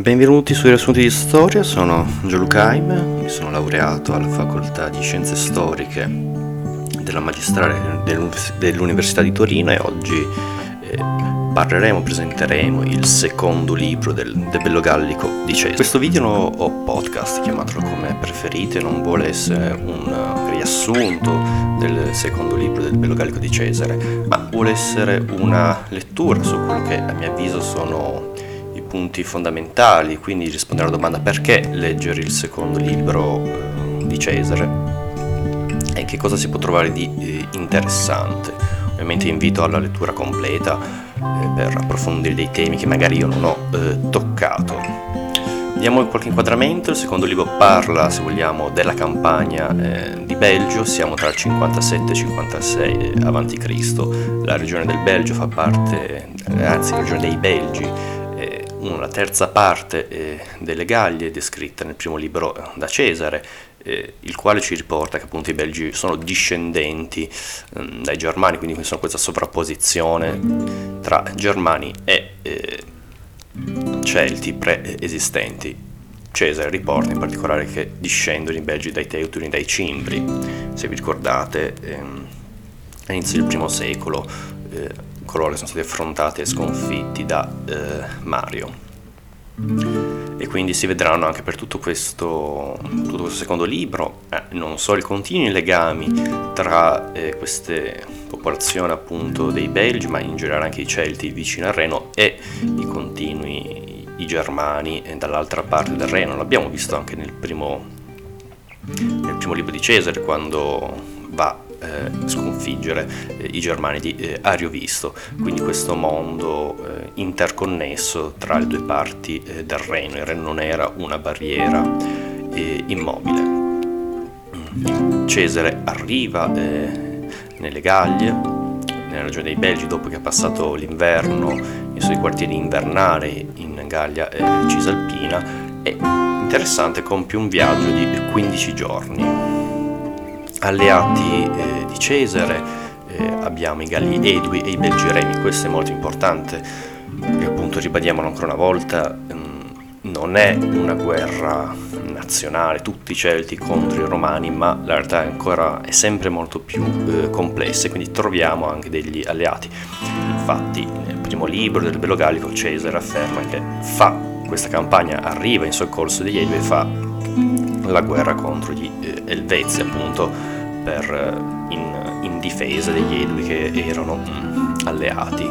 Benvenuti sui riassunti di storia, sono Gianluca Haim, mi sono laureato alla facoltà di scienze storiche della magistrale dell'Università di Torino e oggi eh, parleremo, presenteremo il secondo libro del, del Bello Gallico di Cesare. Questo video o podcast, chiamatelo come preferite, non vuole essere un riassunto del secondo libro del Bello Gallico di Cesare, ma vuole essere una lettura su quello che a mio avviso sono punti fondamentali, quindi rispondere alla domanda perché leggere il secondo libro eh, di Cesare e che cosa si può trovare di eh, interessante. Ovviamente invito alla lettura completa eh, per approfondire dei temi che magari io non ho toccato. Diamo qualche inquadramento, il secondo libro parla, se vogliamo, della campagna eh, di Belgio, siamo tra il 57 e il 56 a.C., la regione del Belgio fa parte, anzi la regione dei Belgi una terza parte eh, delle Gallie descritta nel primo libro eh, da Cesare, eh, il quale ci riporta che appunto i Belgi sono discendenti ehm, dai Germani, quindi sono questa sovrapposizione tra Germani e eh, Celti preesistenti. Cesare riporta in particolare che discendono i Belgi dai Teutoni dai Cimbri. Se vi ricordate, ehm, all'inizio del primo secolo eh, coloro che sono stati affrontati e sconfitti da eh, Mario. E quindi si vedranno anche per tutto questo, tutto questo secondo libro eh, non solo i continui legami tra eh, queste popolazioni appunto dei Belgi, ma in generale anche i Celti vicino al Reno e i continui i Germani dall'altra parte del Reno. L'abbiamo visto anche nel primo, nel primo libro di Cesare quando va eh, sconfiggere eh, i germani di eh, Ariovisto, quindi questo mondo eh, interconnesso tra le due parti eh, del Reno. Il Reno non era una barriera eh, immobile. Mm. Cesare arriva nelle Gallie, nella regione dei Belgi, dopo che ha passato l'inverno nei suoi quartieri invernali in Gallia Cisalpina, e interessante compie un viaggio di 15 giorni alleati eh, di Cesare, eh, abbiamo i Galli Edui e i Belgi Remi, questo è molto importante e appunto ribadiamolo ancora una volta, ehm, non è una guerra nazionale, tutti i Celti contro i Romani, ma la realtà è ancora è sempre molto più eh, complessa e quindi troviamo anche degli alleati. Infatti nel primo libro del Bello Gallico Cesare afferma che fa questa campagna, arriva in soccorso degli Edui e fa la guerra contro gli eh, Elvezi appunto per, eh, in, in, difesa degli Edui che erano mm, alleati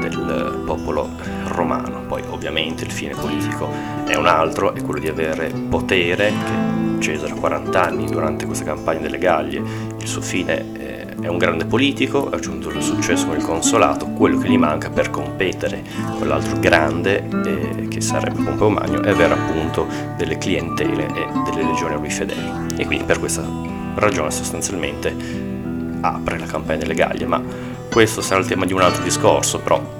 del popolo romano. Poi ovviamente il fine politico è un altro, è quello di avere potere, che Cesare ha 40 anni durante questa campagna delle Gallie, il suo fine eh, è un grande politico, ha raggiunto il successo il consolato, quello che gli manca per competere con l'altro grande eh, che sarebbe Pompeo Magno è avere appunto delle clientele e delle legioni a lui fedeli. E quindi per questa ragione sostanzialmente apre la campagna delle Gallie, ma questo sarà il tema di un altro discorso, però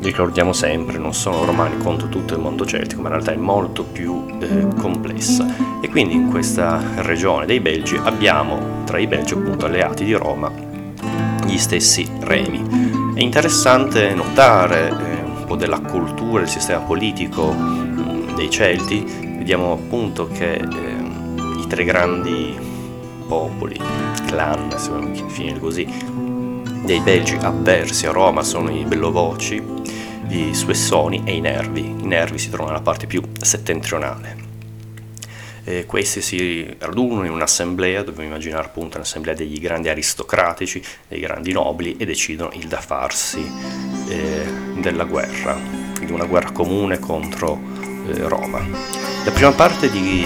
ricordiamo sempre, non sono romani contro tutto il mondo celtico, ma in realtà è molto più eh, complessa. E quindi in questa regione dei Belgi abbiamo tra i Belgi appunto alleati di Roma gli stessi remi. È interessante notare eh, un po' della cultura, del sistema politico mh, mm, dei Celti, vediamo appunto che eh, i tre grandi popoli, clan, se vogliamo definire così, dei Belgi avversi a Roma sono i Bellovoci, i Suessoni e i Nervi. I Nervi si trovano nella parte più settentrionale. E questi si radunano in un'assemblea, dobbiamo immaginare appunto un'assemblea degli grandi aristocratici, dei grandi nobili e decidono il da farsi eh, della guerra, di una guerra comune contro eh, Roma. La prima parte di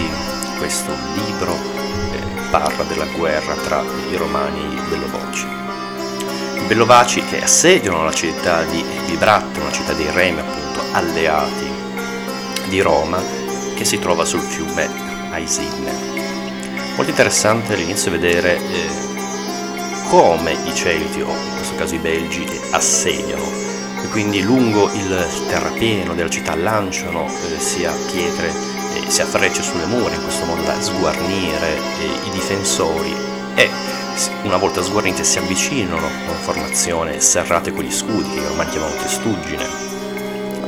questo libro eh, parla della guerra tra i romani e i bellovoci Bellovaci che assediano la città di Vibratte, una città dei Remi appunto alleati di Roma che si trova sul fiume Aisinne. Molto interessante all'inizio vedere eh, come i Celti, o in questo caso i Belgi, assediano e quindi lungo il terrapieno della città lanciano eh, sia pietre eh, sia frecce sulle mura in questo modo da sguarnire eh, i difensori e una volta sguarnite si avvicinano con formazione serrate con gli scudi che ormai chiamano testuggine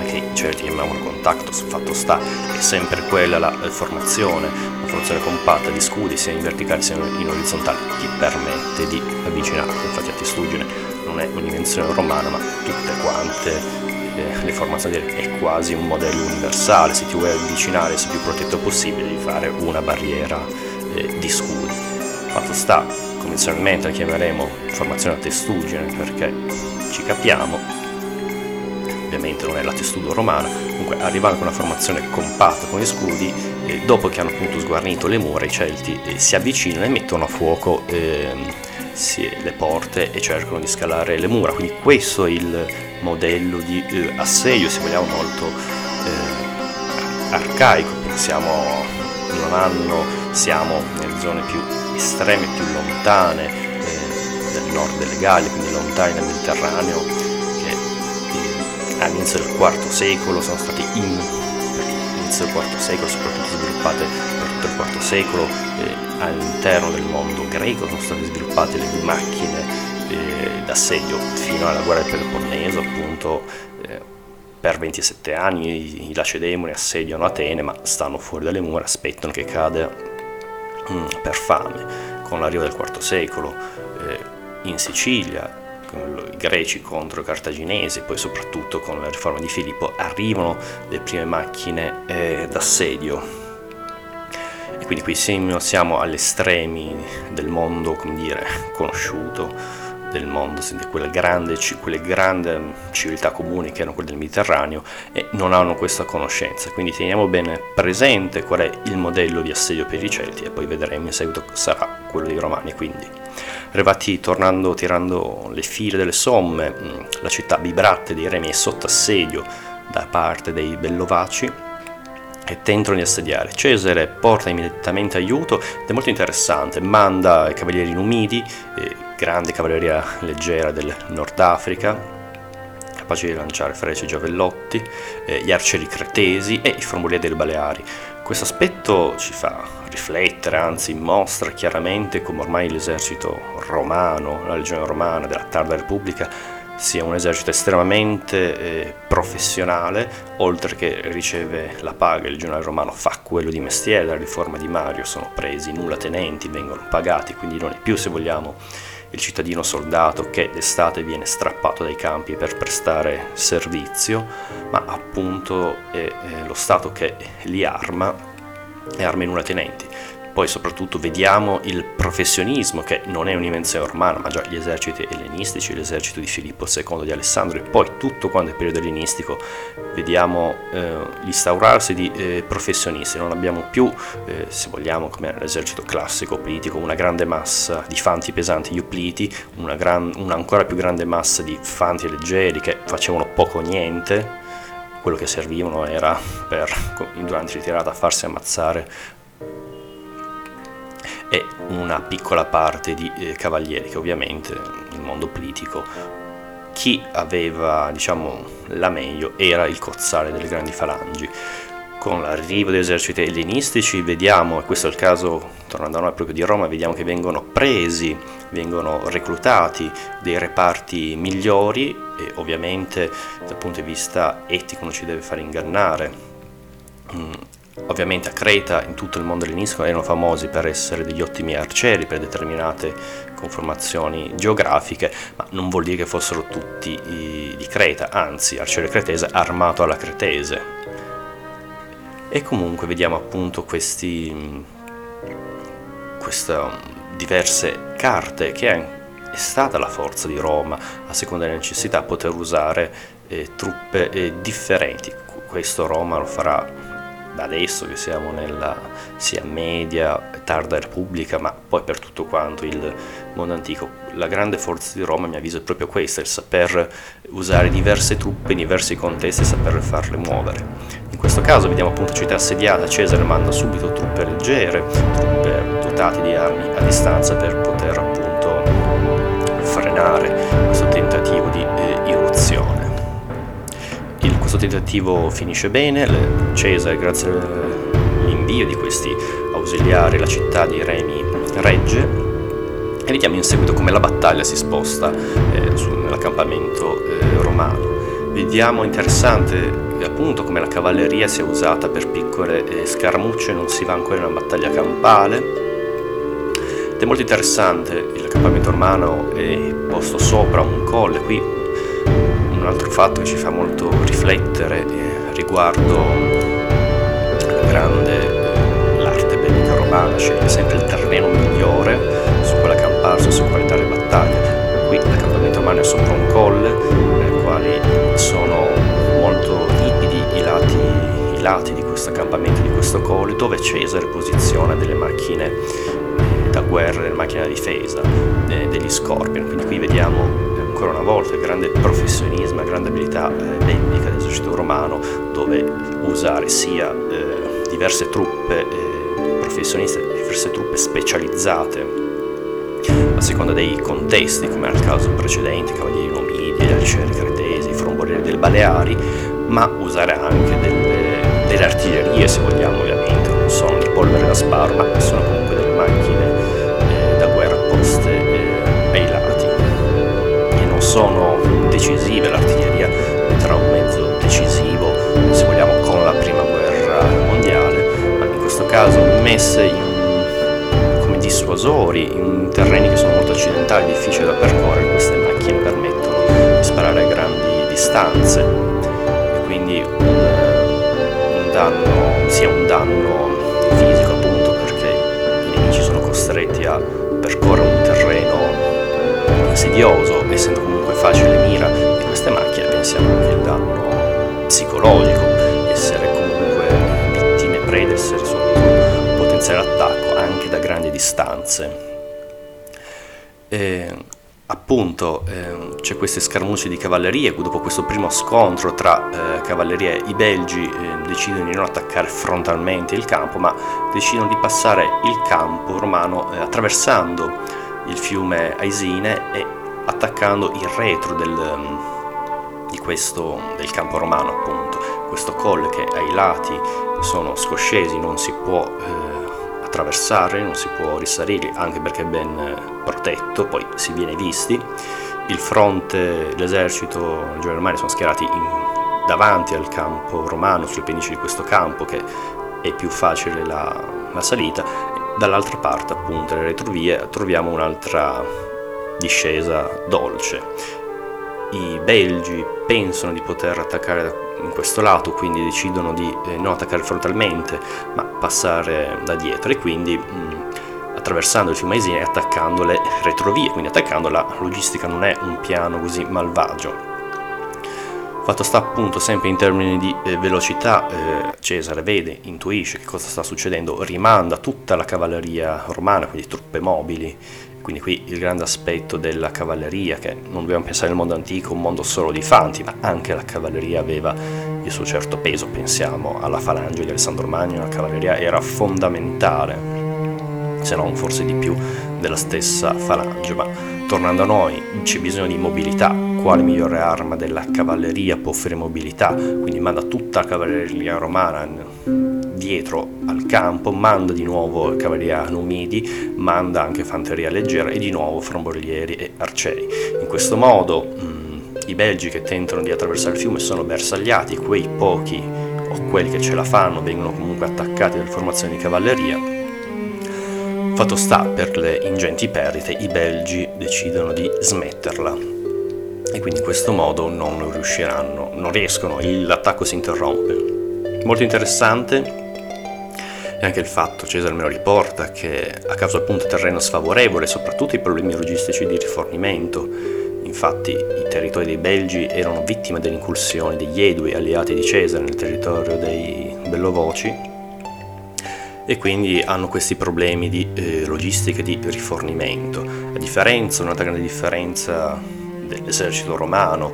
che Celti chiamavano contactos, fatto sta, è sempre quella la formazione, la formazione compatta di scudi sia in verticale sia in orizzontale, ti permette di avvicinarti, infatti a Testugine non è un'invenzione romana ma tutte quante eh, le formazioni è quasi un modello universale, se ti vuoi avvicinare e sei più protetto possibile devi fare una barriera eh, di scudi. Fatto sta, convenzionalmente la chiameremo formazione a testugine perché ci capiamo, ovviamente non è la testudo romana, comunque arrivando con una formazione compatta con gli scudi, eh, dopo che hanno appunto sguarnito le mura i Celti eh, si avvicinano e mettono a fuoco ehm, le porte e cercano di scalare le mura, quindi questo è il modello di eh, assedio, se vogliamo, molto eh, arcaico, pensiamo un anno siamo nelle zone più estreme, più lontane eh, del nord delle Gallie, quindi lontani dal Mediterraneo, che eh, all'inizio del IV secolo sono stati in all'inizio del IV secolo, soprattutto sviluppate per tutto il IV secolo, eh, all'interno del mondo greco sono state sviluppate le macchine eh, d'assedio fino alla guerra del Peloponneso, appunto eh, per 27 anni i Lacedemoni assediano Atene, ma stanno fuori dalle mura, aspettano che cade mm, per fame. Con l'arrivo del IV secolo eh, in Sicilia, i greci contro i cartaginesi, poi soprattutto con la riforma di Filippo, arrivano le prime macchine eh, d'assedio. E quindi qui siamo agli estremi del mondo, come dire, conosciuto del mondo, quelle grandi, quelle grandi civiltà comuni che erano quelle del Mediterraneo e non hanno questa conoscenza. Quindi teniamo bene presente qual è il modello di assedio per i Celti e poi vedremo in seguito sarà quello dei Romani. Quindi, arrivati tornando, tirando le file delle somme, mm, la città Bibratte dei Remi è sotto assedio da parte dei Bellovaci e tentano di assediare. Cesare porta immediatamente aiuto ed è molto interessante, manda i cavalieri numidi, eh, grande cavalleria leggera del Nord Africa, capaci di lanciare frecce e giavellotti, eh, gli arcieri cretesi e i formulieri delle Baleari. Questo aspetto ci fa riflettere, anzi mostra chiaramente come ormai l'esercito romano, la legione romana della tarda Repubblica sia un esercito estremamente eh, professionale, oltre che riceve la paga, il generale romano fa quello di mestiere, la riforma di Mario sono presi nulla tenenti, vengono pagati, quindi non è più se vogliamo il cittadino soldato che d'estate viene strappato dai campi per prestare servizio, ma appunto è, è lo Stato che li arma e arma i nulla tenenti poi soprattutto vediamo il professionismo che non è un'invenzione romana ma già gli eserciti ellenistici, l'esercito di Filippo II di Alessandro e poi tutto quanto il periodo ellenistico vediamo eh, l'instaurarsi di eh, professionisti, non abbiamo più eh, se vogliamo come nell'esercito classico politico una grande massa di fanti pesanti iupliti, una, gran, una ancora più grande massa di fanti leggeri che facevano poco o niente. Quello che servivano era per durante la ritirata farsi ammazzare e una piccola parte di eh, cavalieri che ovviamente nel mondo politico chi aveva diciamo la meglio era il cozzare delle grandi falangi con l'arrivo degli eserciti ellenistici vediamo, e questo è il caso, tornando a noi proprio di Roma, vediamo che vengono presi, vengono reclutati dei reparti migliori e ovviamente dal punto di vista etico non ci deve fare ingannare. Mm, Ovviamente a Creta, in tutto il mondo ellenistico, erano famosi per essere degli ottimi arcieri per determinate conformazioni geografiche, ma non vuol dire che fossero tutti di Creta, anzi, arciere cretese armato alla cretese. E comunque vediamo appunto questi, queste diverse carte che è stata la forza di Roma, a seconda delle necessità, poter usare eh, truppe eh, differenti. Questo Roma lo farà adesso che siamo nella sia media, tarda repubblica, ma poi per tutto quanto il mondo antico. La grande forza di Roma, a mio avviso, è proprio questa, il saper usare diverse truppe in diversi contesti e saperle farle muovere. In questo caso vediamo appunto città assediata, Cesare manda subito truppe leggere, truppe dotate di armi a distanza per poter appunto frenare questo tentativo finisce bene, Cesare grazie all'invio di questi ausiliari la città di Remi regge e vediamo in seguito come la battaglia si sposta eh, su, nell'accampamento eh, romano. Vediamo interessante appunto come la cavalleria sia usata per piccole eh, scaramucce non si va ancora in una battaglia campale. Ed è molto interessante, il campamento romano è posto sopra un colle, qui un altro fatto che ci fa molto riflettere eh, riguardo la grande eh, l'arte bellica romana, sceglie sempre il terreno migliore su quale accamparsi, su quale dare battaglia. Qui l'accampamento romano è sopra un colle, nel quale sono molto ripidi i lati, i lati di questo accampamento, di questo colle, dove Cesare posiziona delle macchine eh, da guerra, delle macchine da difesa, degli Scorpion. Quindi qui vediamo ancora una volta il grande professionismo, la grande abilità eh, bellica dell'esercito romano, dove usare sia eh, diverse truppe eh, professioniste, diverse truppe specializzate a seconda dei contesti, come il caso precedente, cavalieri numidi, gli arcieri cretesi, i frombolieri del Baleari, ma usare anche delle, delle artiglierie, se vogliamo ovviamente, non sono di polvere da sparo, ma sono comunque sono decisive, l'artiglieria tra un mezzo decisivo, se vogliamo, con la prima guerra mondiale, ma in questo caso messe in dissuasori, in terreni che sono molto accidentali, difficili da percorrere, queste macchine permettono di sparare a grandi distanze. E quindi un, un danno, sia un danno insidioso, essendo comunque facile mira di queste macchine, pensiamo anche al danno psicologico, essere comunque vittime, prede, essere sotto potenziale attacco anche da grandi distanze. E, appunto eh, c'è queste scaramucce di cavallerie, dopo questo primo scontro tra eh, cavallerie, i belgi eh, decidono di non attaccare frontalmente il campo, ma decidono di passare il campo romano eh, attraversando il fiume Aisine e attaccando il retro del, mm, di questo, del campo romano, appunto, questo colle che ai lati sono scoscesi, non si può eh, attraversare, non si può risalire anche perché è ben eh, protetto, poi si viene visti. Il fronte, l'esercito germanico sono schierati in, davanti al campo romano, sulle pendici di questo campo che è più facile la, la salita. Dall'altra parte, appunto, nelle retrovie, troviamo un'altra discesa dolce. I belgi pensano di poter attaccare in questo lato, quindi decidono di eh, non attaccare frontalmente, ma passare da dietro e quindi mh, mm, attraversando il fiume Isine e attaccando le retrovie, quindi attaccando la logistica non è un piano così malvagio. Fatto sta appunto sempre in termini di eh, velocità, eh, Cesare vede, intuisce che cosa sta succedendo, rimanda tutta la cavalleria romana, quindi truppe mobili, quindi qui il grande aspetto della cavalleria, che non dobbiamo pensare al mondo antico, un mondo solo di fanti, ma anche la cavalleria aveva il suo certo peso, pensiamo alla falange di Alessandro Magno, la cavalleria era fondamentale, se non forse di più della stessa falange, ma tornando a noi c'è bisogno di mobilità, quale migliore arma della cavalleria può offrire mobilità, quindi manda tutta la cavalleria romana dietro al campo, manda di nuovo cavalleria numidi, manda anche fanteria leggera e di nuovo frombolieri e arcieri. In questo modo mh, i belgi che tentano di attraversare il fiume sono bersagliati, quei pochi o quelli che ce la fanno vengono comunque attaccati dalle formazioni di cavalleria. Fatto sta, per le ingenti perdite, i belgi decidono di smetterla e quindi in questo modo non riusciranno, non riescono, l'attacco si interrompe. Molto interessante e anche il fatto, Cesare me lo riporta, che a causa appunto terreno sfavorevole, soprattutto i problemi logistici di rifornimento, infatti i territori dei Belgi erano vittime delle incursioni degli Edui, alleati di Cesare nel territorio dei Bellovoci, e quindi hanno questi problemi di eh, logistica di rifornimento. A differenza, un'altra grande differenza dell'esercito romano,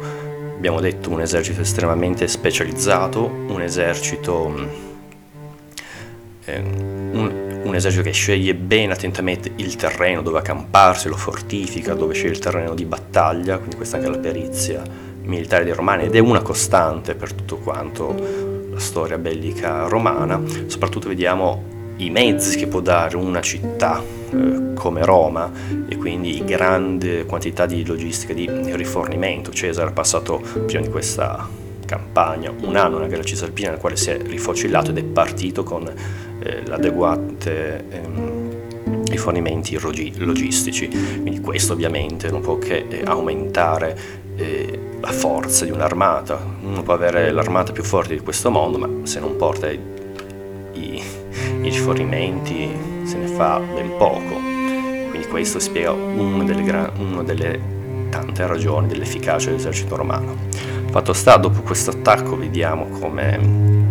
abbiamo detto un esercito estremamente specializzato, un esercito eh, un, un, esercito che sceglie bene attentamente il terreno dove accamparsi, lo fortifica, dove sceglie il terreno di battaglia, quindi questa è anche la perizia militare dei romani ed è una costante per tutto quanto la storia bellica romana, soprattutto vediamo i mezzi che può dare una città eh, come Roma e quindi grande quantità di logistica di rifornimento. Cesare ha passato prima di questa campagna, un anno nella guerra cisalpina nel quale si è rifocillato ed è partito con eh, l'adeguate ehm, rifornimenti logistici. Quindi questo ovviamente non può che eh, aumentare eh, la forza di un'armata. Uno può avere l'armata più forte di questo mondo, ma se non porta i, i, i rifornimenti se ne fa ben poco. Quindi questo spiega una delle, una delle tante ragioni dell'efficacia dell'esercito romano. Fatto sta, dopo questo attacco vediamo come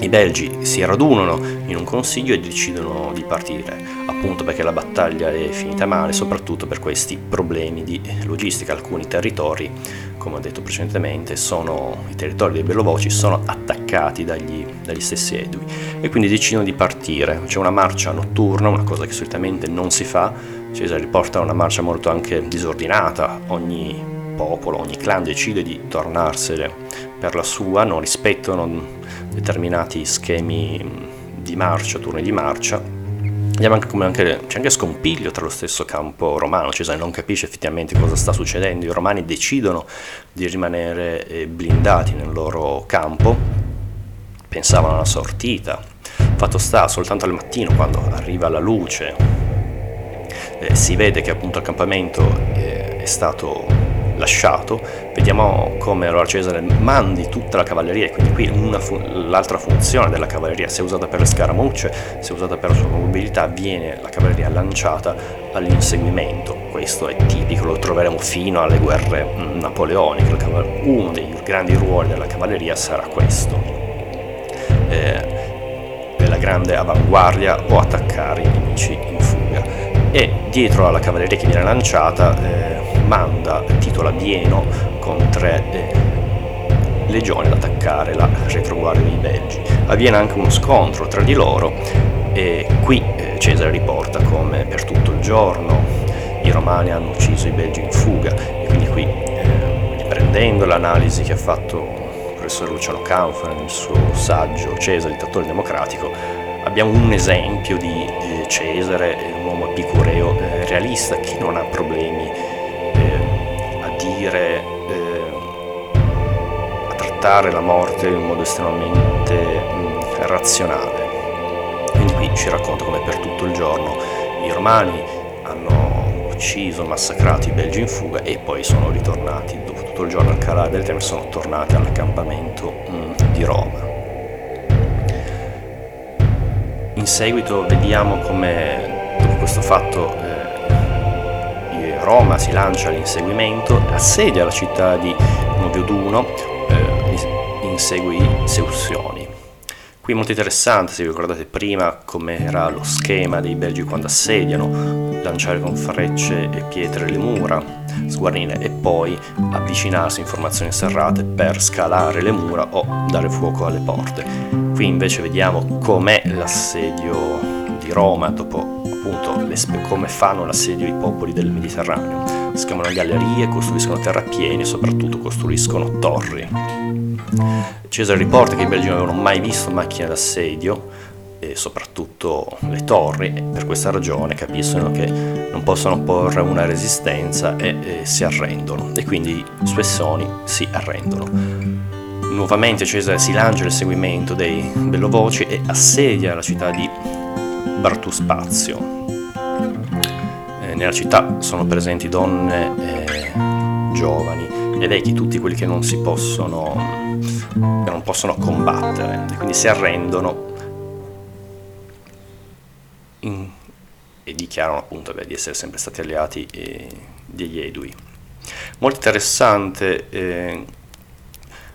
i belgi si radunano in un consiglio e decidono di partire, appunto perché la battaglia è finita male, soprattutto per questi problemi di logistica. Alcuni territori, come ho detto precedentemente, sono, i territori dei Bellovoci sono attaccati dagli, dagli stessi Edui e quindi decidono di partire. C'è una marcia notturna, una cosa che solitamente non si fa, Cesare riporta una marcia molto anche disordinata, ogni popolo, ogni clan decide di tornarsene per la sua, non rispettano determinati schemi di marcia, turni di marcia. Anche come anche, c'è anche scompiglio tra lo stesso campo romano, Cesare non capisce effettivamente cosa sta succedendo, i romani decidono di rimanere eh, blindati nel loro campo, pensavano alla sortita, fatto sta soltanto al mattino quando arriva la luce, eh, si vede che appunto l'accampamento eh, è stato lasciato, vediamo come allora Cesare mandi tutta la cavalleria, e quindi qui fu- l'altra funzione della cavalleria, se usata per le scaramucce, se usata per la sua mobilità, viene la cavalleria lanciata all'inseguimento. Questo è tipico, lo troveremo fino alle guerre mm, napoleoniche, uno dei grandi ruoli della cavalleria sarà questo. Eh, la grande avanguardia o attaccare i nemici in fuga. E dietro alla cavalleria che viene lanciata eh, manda, titola Bieno, con tre eh, legioni ad attaccare la retroguardia dei Belgi. Avviene anche uno scontro tra di loro e qui eh, Cesare riporta come per tutto il giorno i romani hanno ucciso i belgi in fuga e quindi qui eh, riprendendo l'analisi che ha fatto il professor Luciano Canfora nel suo saggio Cesare, dittatore democratico, abbiamo un esempio di eh, Cesare, un uomo epicureo eh, realista che non ha problemi dire eh, a trattare la morte in modo estremamente mh, razionale. Quindi qui ci racconta come per tutto il giorno i romani hanno ucciso, massacrato i belgi in fuga e poi sono ritornati dopo tutto il giorno al calare del Tevere, sono tornati all'accampamento mh, di Roma. In seguito vediamo come dopo questo fatto eh, Roma si lancia all'inseguimento, assedia la città di Novioduno, eh, insegue Seussioni. Qui molto interessante, se vi ricordate prima com'era lo schema dei belgi quando assediano, lanciare con frecce e pietre le mura, sguarnire e poi avvicinarsi in formazioni serrate per scalare le mura o dare fuoco alle porte. Qui invece vediamo com'è l'assedio di Roma dopo le, come fanno l'assedio i popoli del Mediterraneo. Scamano gallerie, costruiscono terrapieni e soprattutto costruiscono torri. Cesare riporta che i belgi non avevano mai visto macchine d'assedio e soprattutto le torri e per questa ragione capiscono che non possono porre una resistenza e, e si arrendono e quindi i suessoni si arrendono. Nuovamente Cesare si lancia al seguimento dei Bellovoci e assedia la città di Bartuspazio. Eh, nella città sono presenti donne, eh, giovani e vecchi, tutti quelli che non si possono, che non possono combattere, e quindi si arrendono in, e dichiarano appunto beh, di essere sempre stati alleati eh, degli Edui. Molto interessante eh,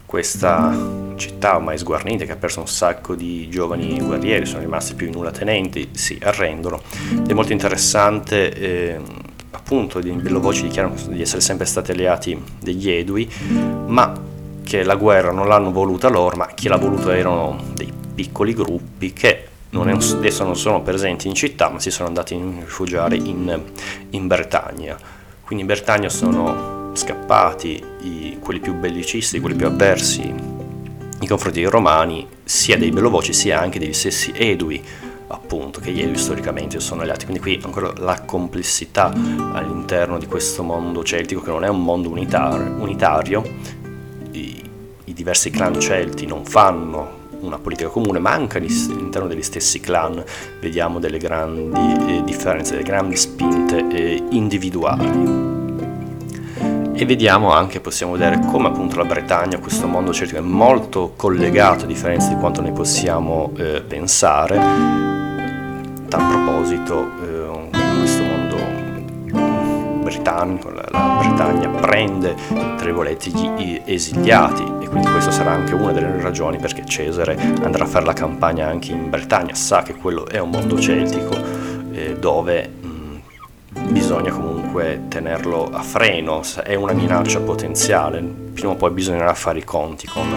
questa città ormai sguarnita che ha perso un sacco di giovani guerrieri, sono rimasti più in nulla tenenti, si arrendono. Ed è molto interessante, eh, appunto, i Bellovoci dichiarano di essere sempre stati alleati degli Edui, ma che la guerra non l'hanno voluta loro, ma chi l'ha voluta erano dei piccoli gruppi che non è, adesso non sono presenti in città, ma si sono andati a rifugiare in, in Bretagna. Quindi in Bretagna sono scappati, i, quelli più bellicisti, quelli più avversi nei confronti dei romani, sia dei bellovoci sia anche degli stessi edui, appunto, che gli edui storicamente sono alleati. Quindi qui ancora la complessità all'interno di questo mondo celtico che non è un mondo unitario, unitario. I, i diversi clan celti non fanno una politica comune, ma anche all'interno degli stessi clan vediamo delle grandi eh, differenze, delle grandi spinte eh, individuali. E vediamo anche, possiamo vedere come appunto la Bretagna, questo mondo celtico è molto collegato a differenza di quanto ne possiamo eh, pensare. A proposito, eh, questo mondo britannico, la, la Bretagna prende, tra virgolette, gli esiliati e quindi questa sarà anche una delle ragioni perché Cesare andrà a fare la campagna anche in Bretagna, sa che quello è un mondo celtico eh, dove mh, bisogna comunque tenerlo a freno, è una minaccia potenziale, prima o poi bisognerà fare i conti con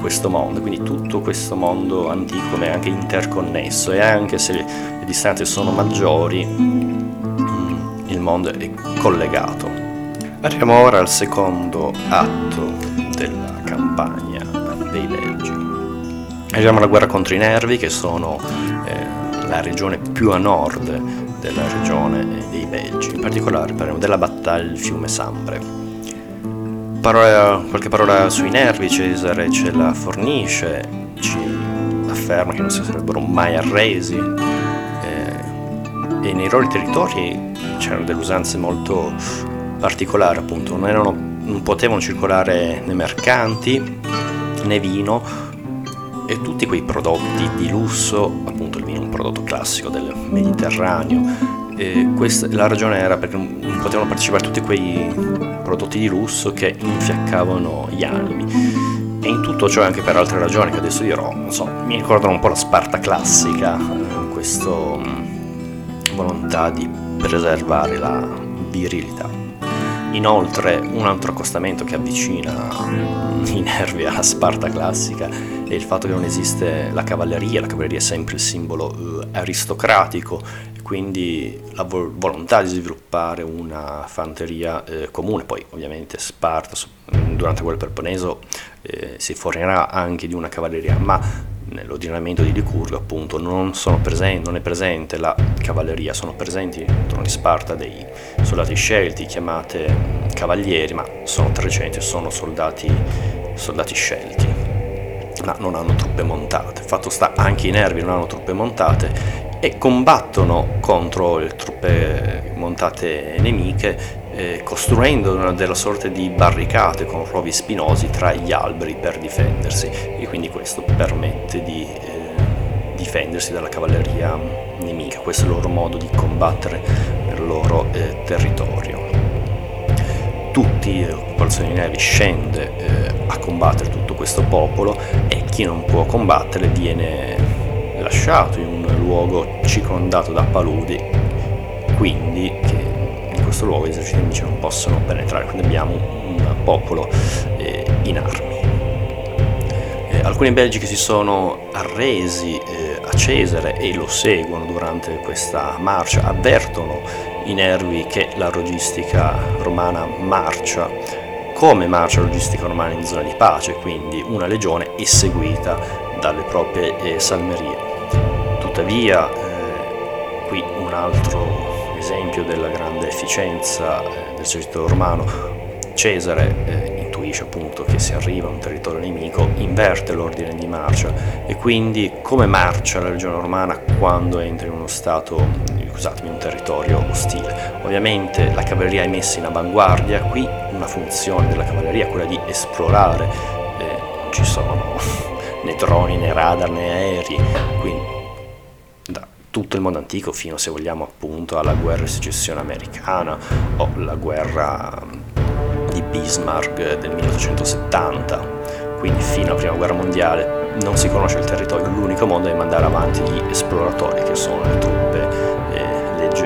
questo mondo, quindi tutto questo mondo antico è anche interconnesso e anche se le, distanze sono maggiori, mh, il mondo è collegato. Arriviamo ora al secondo atto della campagna dei Belgi. Arriviamo alla guerra contro i Nervi, che sono eh, la regione più a nord della regione dei Belgi, in particolare parliamo della battaglia del fiume Sambre. Parola, qualche parola sui Nervi, Cesare ce la fornisce, ci afferma che non si sarebbero mai arresi eh, e nei loro territori c'erano delle usanze molto particolari, appunto, non erano non potevano circolare né mercanti né vino e tutti quei prodotti di lusso, appunto il vino è un prodotto classico del Mediterraneo, questa, la ragione era perché non potevano partecipare tutti quei prodotti di lusso che infiaccavano gli animi. E in tutto ciò anche per altre ragioni che adesso dirò, non so, mi ricordano un po' la Sparta classica, questa mm, volontà di preservare la virilità. Inoltre un altro accostamento che avvicina i nervi alla Sparta classica è il fatto che non esiste la cavalleria, la cavalleria è sempre il simbolo eh, aristocratico, quindi la vo- volontà di sviluppare una fanteria eh, comune, poi ovviamente Sparta durante quel Peloponneso eh, si fornirà anche di una cavalleria, ma nell'ordinamento di Licurgo appunto non, presenti, non, è presente la cavalleria, sono presenti trono di Sparta dei soldati scelti chiamate cavalieri, ma sono 300, sono soldati, soldati scelti, ma non hanno truppe montate, fatto sta anche i nervi non hanno truppe montate e combattono contro le truppe montate nemiche eh, costruendo una della sorte di barricate con rovi spinosi tra gli alberi per difendersi. E quindi questo permette di eh, difendersi dalla cavalleria nemica, questo è il loro modo di combattere nel loro eh, territorio. Tutti, la popolazione di Nevi scende eh, a combattere tutto questo popolo e chi non può combattere viene lasciato in un luogo circondato da paludi, quindi che questo luogo gli eserciti nemici non possono penetrare, quindi abbiamo un popolo eh, in armi. Eh, alcuni belgi che si sono arresi eh, a Cesare e lo seguono durante questa marcia avvertono i nervi che la logistica romana marcia come marcia la logistica romana in zona di pace, quindi una legione è seguita dalle proprie eh, salmerie. Tuttavia, eh, qui un altro esempio della grande efficienza eh, dell'esercito romano, Cesare eh, intuisce appunto che si arriva a un territorio nemico, inverte l'ordine di marcia e quindi come marcia la legione romana quando entra in uno stato, scusatemi, un territorio ostile. Ovviamente la cavalleria è messa in avanguardia, qui una funzione della cavalleria è quella di esplorare, eh, non ci sono né droni né radar né aerei, quindi tutto il mondo antico fino se vogliamo appunto alla guerra di secessione americana o la guerra di Bismarck del 1870 quindi fino alla prima guerra mondiale non si conosce il territorio l'unico modo è mandare avanti gli esploratori che sono le truppe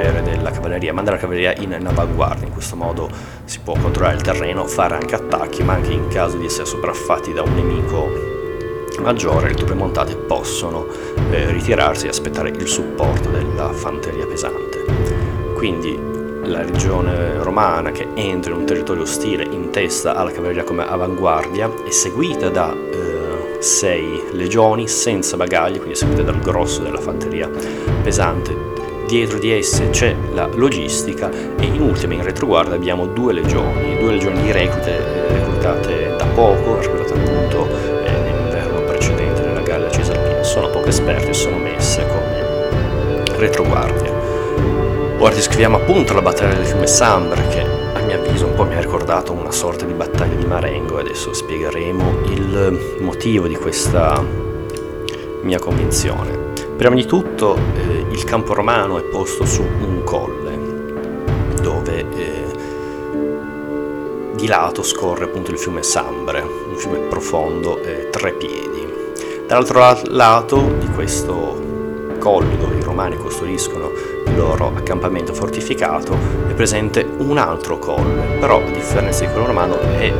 leggere della cavalleria mandare la cavalleria in, in avanguardia in questo modo si può controllare il terreno fare anche attacchi ma anche in caso di essere sopraffatti da un nemico maggiore le truppe montate possono eh, ritirarsi e aspettare il supporto della fanteria pesante. Quindi la legione romana che entra in un territorio ostile in testa alla cavalleria come avanguardia è seguita da eh, sei legioni senza bagagli, quindi seguita dal grosso della fanteria pesante. Dietro di esse c'è la logistica e in ultima in retroguardia abbiamo due legioni, due legioni di reclute eh, reclutate da poco rispetto appunto eh, nell'inverno precedente nella Gallia Cisalpina, sono poco esperte e sono messe come retroguardia. Ora descriviamo appunto la battaglia del fiume Sambre che a mio avviso un po' mi ha ricordato una sorta di battaglia di Marengo e adesso spiegheremo il motivo di questa mia convinzione. Prima di tutto eh, il campo romano è posto su un colle dove eh, di lato scorre appunto il fiume Sambre, un fiume profondo e tre piedi. Dall'altro lato di questo colle dove i romani costruiscono il loro accampamento fortificato è presente un altro colle, però a differenza di quello romano è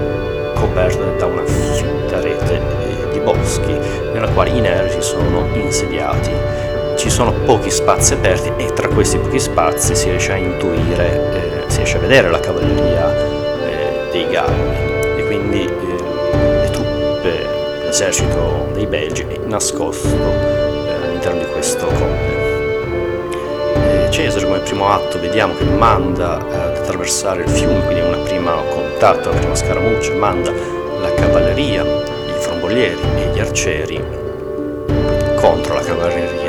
coperto da una fitta rete eh, di boschi nella quale i nervi sono insediati. Ci sono pochi spazi aperti e tra questi pochi spazi si riesce a intuire, eh, si riesce a vedere la cavalleria eh, dei Galli e quindi eh, le truppe, l'esercito dei Belgi è nascosto eh, all'interno di questo colle. Cesare come primo atto vediamo che manda ad attraversare il fiume, quindi una prima contatto, una prima scaramuccia, manda la cavalleria, i frombolieri e gli arcieri contro la cavalleria eh.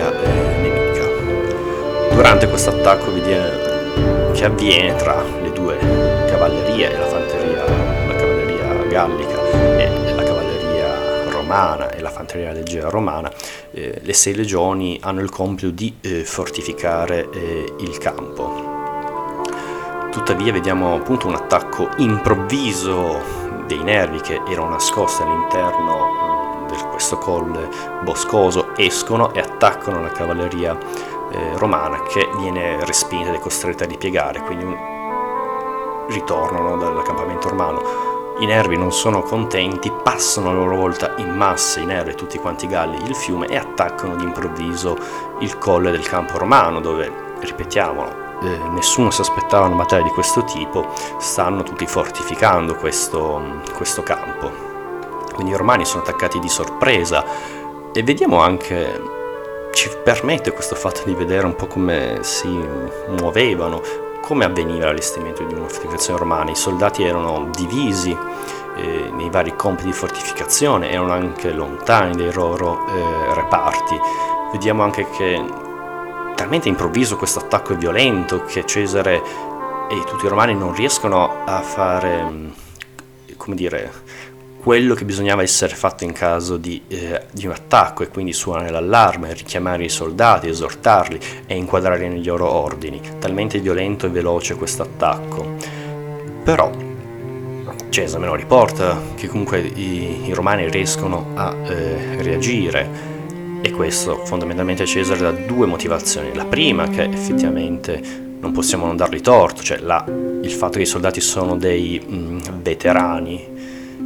Durante questo attacco che avviene tra le due cavallerie la fanteria, la cavalleria gallica e la cavalleria romana e la fanteria leggera romana, eh, le sei legioni hanno il compito di eh, fortificare eh, il campo. Tuttavia vediamo appunto un attacco improvviso dei nervi che erano nascosti all'interno di questo colle boscoso, escono e attaccano la cavalleria eh, romana che viene respinta ed è costretta a ripiegare, quindi ritornano dall'accampamento romano i nervi non sono contenti, passano a loro volta in massa i nervi tutti quanti i galli il fiume e attaccano d'improvviso il colle del campo romano dove, ripetiamolo, eh, nessuno si aspettava una battaglia di questo tipo, stanno tutti fortificando questo, questo campo. Quindi i romani sono attaccati di sorpresa e vediamo anche, ci permette questo fatto di vedere un po' come si muovevano, come avveniva l'allestimento di una fortificazione romana? I soldati erano divisi eh, nei vari compiti di fortificazione, erano anche lontani dai loro eh, reparti. Vediamo anche che talmente improvviso questo attacco è violento che Cesare e tutti i romani non riescono a fare, mm, come dire, quello che bisognava essere fatto in caso di, eh, di, un attacco e quindi suonare l'allarme, richiamare i soldati, esortarli e inquadrarli nei loro ordini. Talmente violento e veloce questo attacco. Però Cesare me lo riporta che comunque i, i romani riescono a eh, reagire e questo fondamentalmente Cesare da due motivazioni. La prima che effettivamente non possiamo non dargli torto, cioè la, il fatto che i soldati sono dei mh, mm, veterani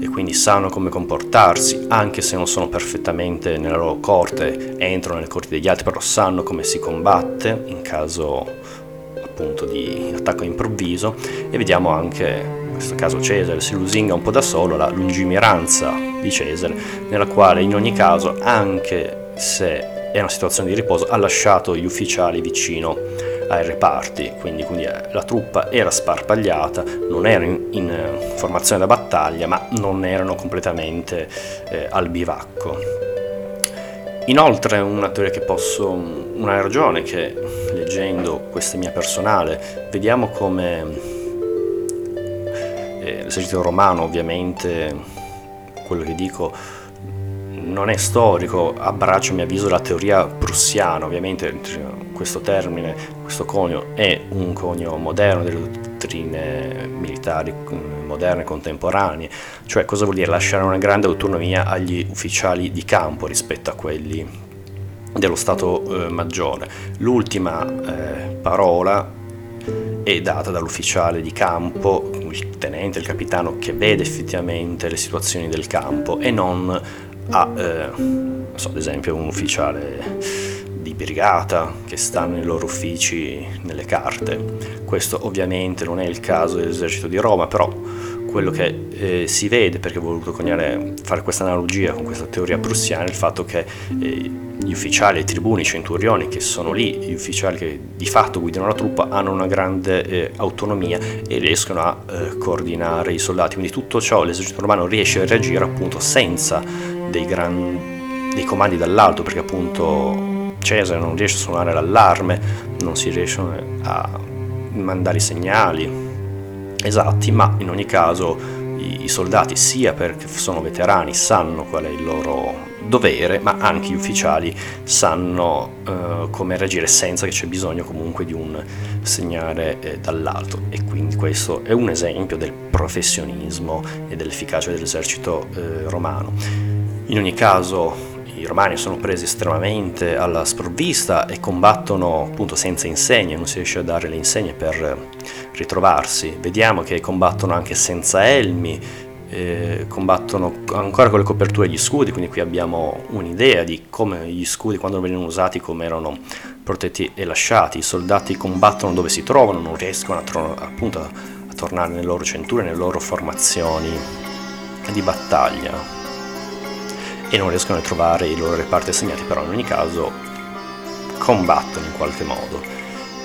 e quindi sanno come comportarsi, anche se non sono perfettamente nella loro corte, entrano nelle corti degli altri, però sanno come si combatte in caso appunto di attacco improvviso. E vediamo anche in questo caso Cesare si lusinga un po' da solo la lungimiranza di Cesare nella quale in ogni caso anche se è una situazione di riposo ha lasciato gli ufficiali vicino ai reparti, quindi, quindi eh, la truppa era sparpagliata, non era in, in, eh, formazione da battaglia, ma non erano completamente eh, al bivacco. Inoltre una teoria che posso, una ragione che leggendo questa mia personale, vediamo come eh, l'esercito romano ovviamente, quello che dico, non è storico, abbraccio a mio avviso la teoria prussiana, ovviamente questo termine, questo conio è un conio moderno delle dottrine militari mm, moderne, contemporanee, cioè cosa vuol dire lasciare una grande autonomia agli ufficiali di campo rispetto a quelli dello Stato eh, Maggiore. L'ultima eh, parola è data dall'ufficiale di campo, il tenente, il capitano che vede effettivamente le situazioni del campo e non a, eh, so, ad esempio, un ufficiale brigata che sta nei loro uffici nelle carte. Questo ovviamente non è il caso dell'esercito di Roma, però quello che eh, si vede, perché ho voluto coniare, fare questa analogia con questa teoria prussiana, è il fatto che eh, gli ufficiali, i tribuni, i centurioni che sono lì, gli ufficiali che di fatto guidano la truppa, hanno una grande eh, autonomia e riescono a eh, coordinare i soldati. Quindi tutto ciò l'esercito romano riesce a reagire appunto senza dei, gran, dei comandi dall'alto, perché appunto Cesare non riesce a suonare l'allarme, non si riesce a mandare i segnali esatti, ma in ogni caso i, i soldati, sia perché sono veterani, sanno qual è il loro dovere, ma anche gli ufficiali sanno uh, come reagire senza che c'è bisogno comunque di un segnale eh, dall'alto e quindi questo è un esempio del professionismo e dell'efficacia dell'esercito eh, romano. In ogni caso i romani sono presi estremamente alla sprovvista e combattono appunto senza insegne, non si riesce a dare le insegne per ritrovarsi. Vediamo che combattono anche senza elmi, eh, combattono ancora con le coperture degli scudi, quindi qui abbiamo un'idea di come gli scudi quando venivano usati, come erano protetti e lasciati. I soldati combattono dove si trovano, non riescono a, tro- appunto a tornare nelle loro centure, nelle loro formazioni di battaglia e non riescono a trovare i loro reparti assegnati, però in ogni caso combattono in qualche modo.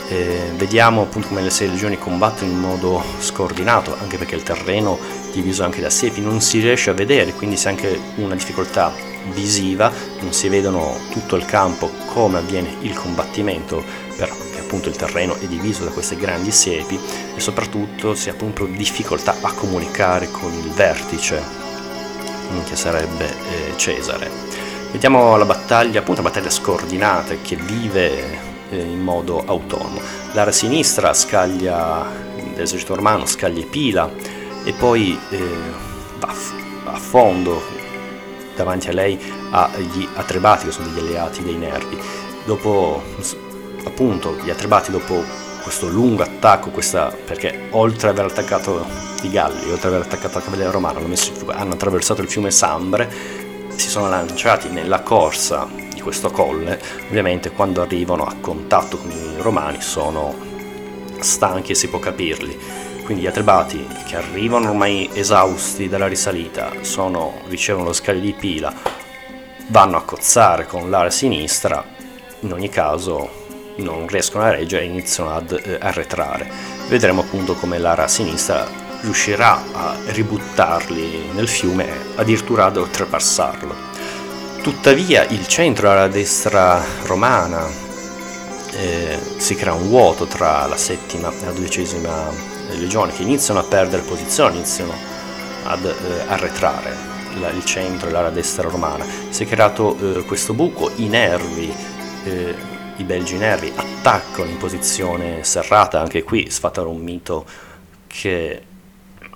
Eh, vediamo appunto come le sei legioni combattono in modo scordinato, anche perché il terreno diviso anche da siepi non si riesce a vedere, quindi c'è anche una difficoltà visiva, non si vedono tutto il campo come avviene il combattimento, perché appunto il terreno è diviso da queste grandi siepi e soprattutto si ha appunto difficoltà a comunicare con il vertice che sarebbe eh, Cesare. Vediamo la battaglia, appunto la battaglia scordinata che vive eh, in modo autonomo. L'area sinistra scaglia l'esercito romano, scaglia Pila e poi eh, va a fondo davanti a lei agli Atrebati che sono degli alleati dei Nervi. Dopo appunto gli Atrebati dopo questo lungo attacco, questa, perché oltre ad aver attaccato i Galli, oltre ad aver attaccato la cavalleria romana, hanno, attraversato il fiume Sambre, si sono lanciati nella corsa di questo colle, ovviamente quando arrivano a contatto con i romani sono stanchi e si può capirli. Quindi gli atrebati che arrivano ormai esausti dalla risalita sono, ricevono lo scalo di pila, vanno a cozzare con l'area sinistra, in ogni caso non riescono a reggere e iniziano ad eh, arretrare. Vedremo appunto come l'ara sinistra riuscirà a ributtarli nel fiume addirittura ad oltrepassarlo. Tuttavia il centro alla destra romana eh, si crea un vuoto tra la settima e la dodicesima legione che iniziano a perdere posizione, iniziano ad eh, arretrare la, il centro e l'area destra romana. Si è creato eh, questo buco, i nervi eh, i belgi nervi attaccano in posizione serrata, anche qui sfatano un mito che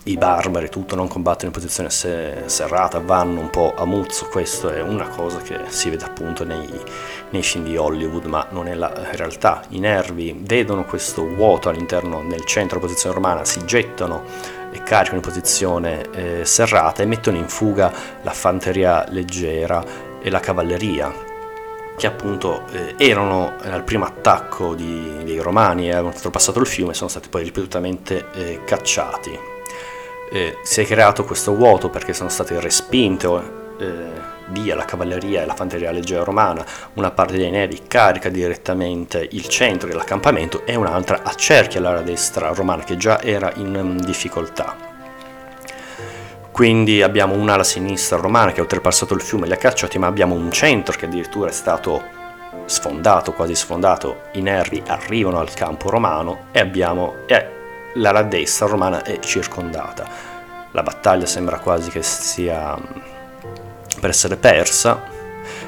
i barbari tutto non combattono in posizione se- serrata, vanno un po' a muzzo, questo è una cosa che si vede appunto nei, nei film di Hollywood, ma non è la realtà. I nervi vedono questo vuoto all'interno, nel centro posizione romana, si gettano e caricano in posizione eh, serrata e mettono in fuga la fanteria leggera e la cavalleria che appunto eh, erano al primo attacco di, dei romani e avevano oltrepassato il fiume sono stati poi ripetutamente eh, cacciati. Eh, si è creato questo vuoto perché sono state respinte eh, via la cavalleria e la fanteria leggera romana, una parte dei neri carica direttamente il centro dell'accampamento e un'altra accerchia l'area destra romana che già era in um, difficoltà. Quindi abbiamo un'ala sinistra romana che ha oltrepassato il fiume e li ha cacciati, ma abbiamo un centro che addirittura è stato sfondato, quasi sfondato, i nervi arrivano al campo romano e abbiamo e l'ala destra romana è circondata. La battaglia sembra quasi che sia per essere persa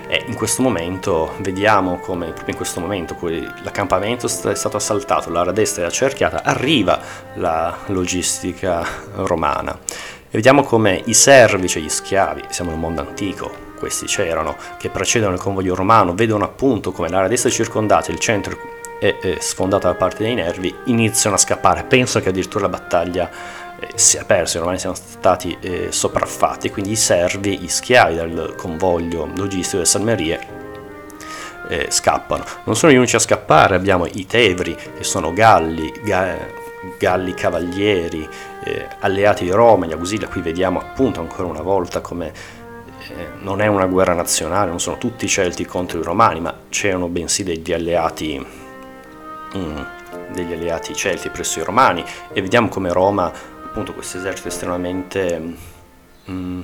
e in questo momento vediamo come proprio in questo momento l'accampamento è stato assaltato, l'area destra è accerchiata, arriva la logistica romana e vediamo come i servi, cioè gli schiavi, siamo nel mondo antico, questi c'erano, che precedono il convoglio romano, vedono appunto come l'area destra è circondata, il centro è, è sfondato da parte dei nervi, iniziano a scappare. Penso che addirittura la battaglia eh, sia persa, i romani siano stati eh, sopraffatti, quindi i servi, gli schiavi del convoglio logistico delle salmerie eh, scappano. Non sono gli unici a scappare, abbiamo i Tevri, che sono galli, ga- galli cavalieri, eh, alleati di Roma, gli Ausilia, qui vediamo appunto ancora una volta come eh, non è una guerra nazionale, non sono tutti i Celti contro i Romani, ma c'erano bensì degli alleati, mm, degli alleati Celti presso i Romani. E vediamo come Roma, appunto questo esercito estremamente mm,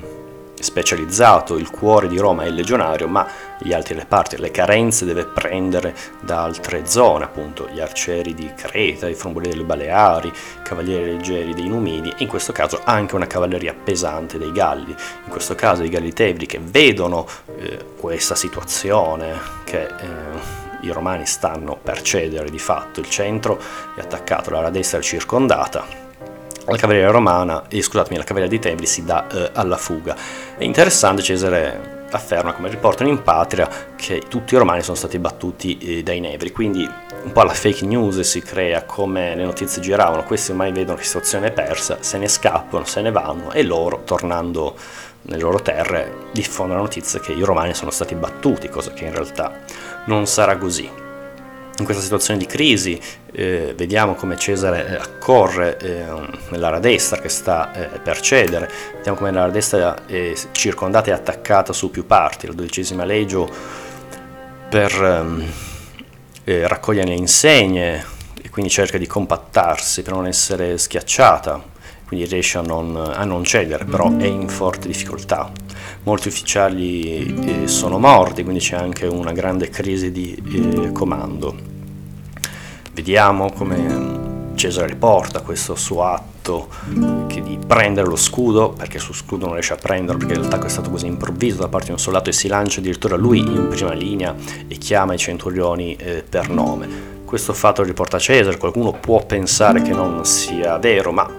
specializzato, il cuore di Roma è il legionario, ma gli altri reparti, le carenze deve prendere da altre zone, appunto gli arcieri di Creta, i frombolieri delle Baleari, i cavalieri leggeri dei Numidi, e in questo caso anche una cavalleria pesante dei Galli, in questo caso i Galli Tevri che vedono eh, questa situazione che eh, i romani stanno per cedere di fatto, il centro è attaccato, l'ala destra è circondata, la cavalleria romana, eh, scusatemi, la cavalleria di Tevri si dà eh, alla fuga. È interessante, Cesare afferma, come riportano in patria, che tutti i romani sono stati battuti eh, dai Nevri, quindi un po' la fake news si crea come le notizie giravano, questi ormai vedono che la situazione è persa, se ne scappano, se ne vanno e loro, tornando nelle loro terre, diffondono la notizia che i romani sono stati battuti, cosa che in realtà non sarà così in questa situazione di crisi eh, vediamo come Cesare eh, accorre eh, nell'area destra che sta eh, per cedere, vediamo come l'area destra è circondata e attaccata su più parti, la dodicesima legio per ehm, eh, raccogliere le insegne e quindi cerca di compattarsi per non essere schiacciata, quindi riesce a non, a non cedere, però è in forte difficoltà. Molti ufficiali eh, sono morti, quindi c'è anche una grande crisi di eh, comando. Vediamo come Cesare riporta questo suo atto di prendere lo scudo, perché sul scudo non riesce a prenderlo, perché l'attacco è stato così improvviso da parte di un soldato e si lancia addirittura lui in prima linea e chiama i centurioni eh, per nome. Questo fatto lo riporta Cesare, qualcuno può pensare che non sia vero, ma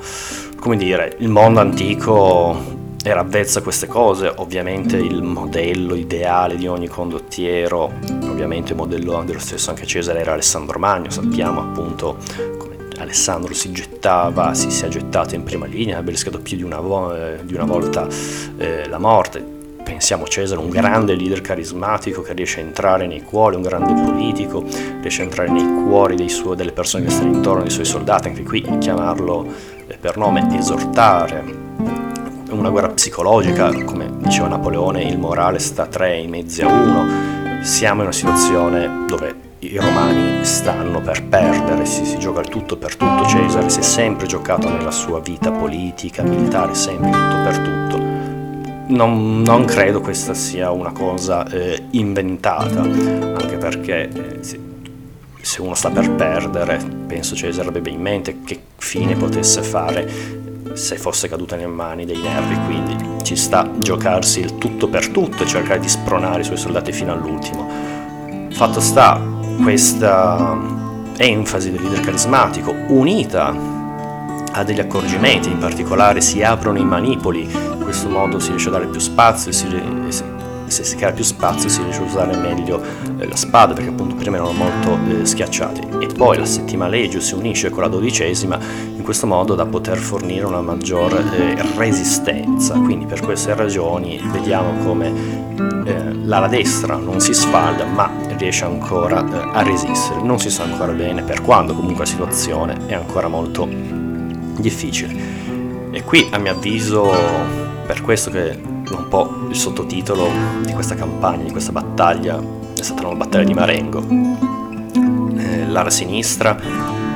come dire, il mondo antico era avvezza a queste cose, ovviamente il modello ideale di ogni condottiero, ovviamente il modello dello stesso anche Cesare era Alessandro Magno, sappiamo appunto come Alessandro si gettava, si sia gettato in prima linea, abbia rischiato più di una, vo- eh, di una volta eh, la morte. Pensiamo a Cesare, un grande leader carismatico che riesce a entrare nei cuori, un grande politico, riesce a entrare nei cuori suo, delle persone che stanno intorno ai suoi soldati, anche qui chiamarlo eh, per nome, esortare, una guerra psicologica, come diceva Napoleone, il morale sta a tre, i mezzi a uno, siamo in una situazione dove i romani stanno per perdere, si, si gioca il tutto per tutto, Cesare si è sempre giocato nella sua vita politica, militare, sempre tutto per tutto. Non, non credo questa sia una cosa eh, inventata, anche perché eh, se uno sta per perdere, penso Cesare avrebbe in mente che fine potesse fare se fosse caduta nelle mani dei nervi, quindi ci sta giocarsi il tutto per tutto e cercare di spronare i suoi soldati fino all'ultimo. Fatto sta questa enfasi del leader carismatico unita a degli accorgimenti, in particolare si aprono i manipoli, in questo modo si riesce a dare più spazio e si, se si crea più spazio si riesce a usare meglio eh, la spada perché appunto prima erano molto eh, schiacciati. E poi la settima legio si unisce con la dodicesima in questo modo da poter fornire una maggior eh, resistenza. Quindi per queste ragioni vediamo come eh, l'ala destra non si sfalda ma riesce ancora eh, a resistere. Non si sa ancora bene per quando comunque la situazione è ancora molto difficile. E qui a mio avviso per questo che un po' il sottotitolo di questa campagna, di questa battaglia, è stata una battaglia di Marengo. Eh, l'area sinistra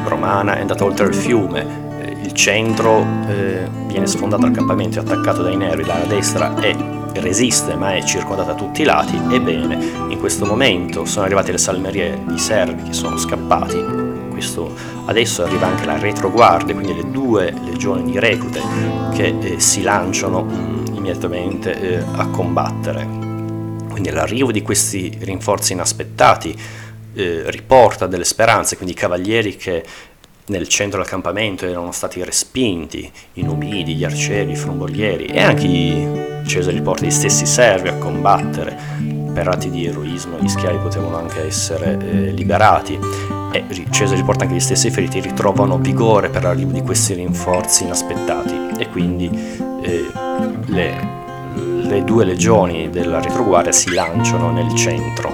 romana è andata oltre il fiume, eh, il centro eh, viene sfondato accampamento e attaccato dai neri, l'area destra è, resiste ma è circondata da tutti i lati. Ebbene, in questo momento sono arrivate le salmerie di servi che sono scappati. Questo, adesso arriva anche la retroguardia, quindi le due legioni di reclute che eh, si lanciano immediatamente eh, a combattere. Quindi l'arrivo di questi rinforzi inaspettati eh, riporta delle speranze, quindi i cavalieri che nel centro del accampamento erano stati respinti, i nubidi, gli arcieri, i frombolieri e anche i Cesare riporta gli stessi servi a combattere. Per atti di eroismo, gli schiavi potevano anche essere eh, liberati. E Cesare riporta anche gli stessi feriti ritrovano vigore per l'arrivo di questi rinforzi inaspettati. E quindi eh, le, le, due legioni della retroguardia si lanciano nel centro.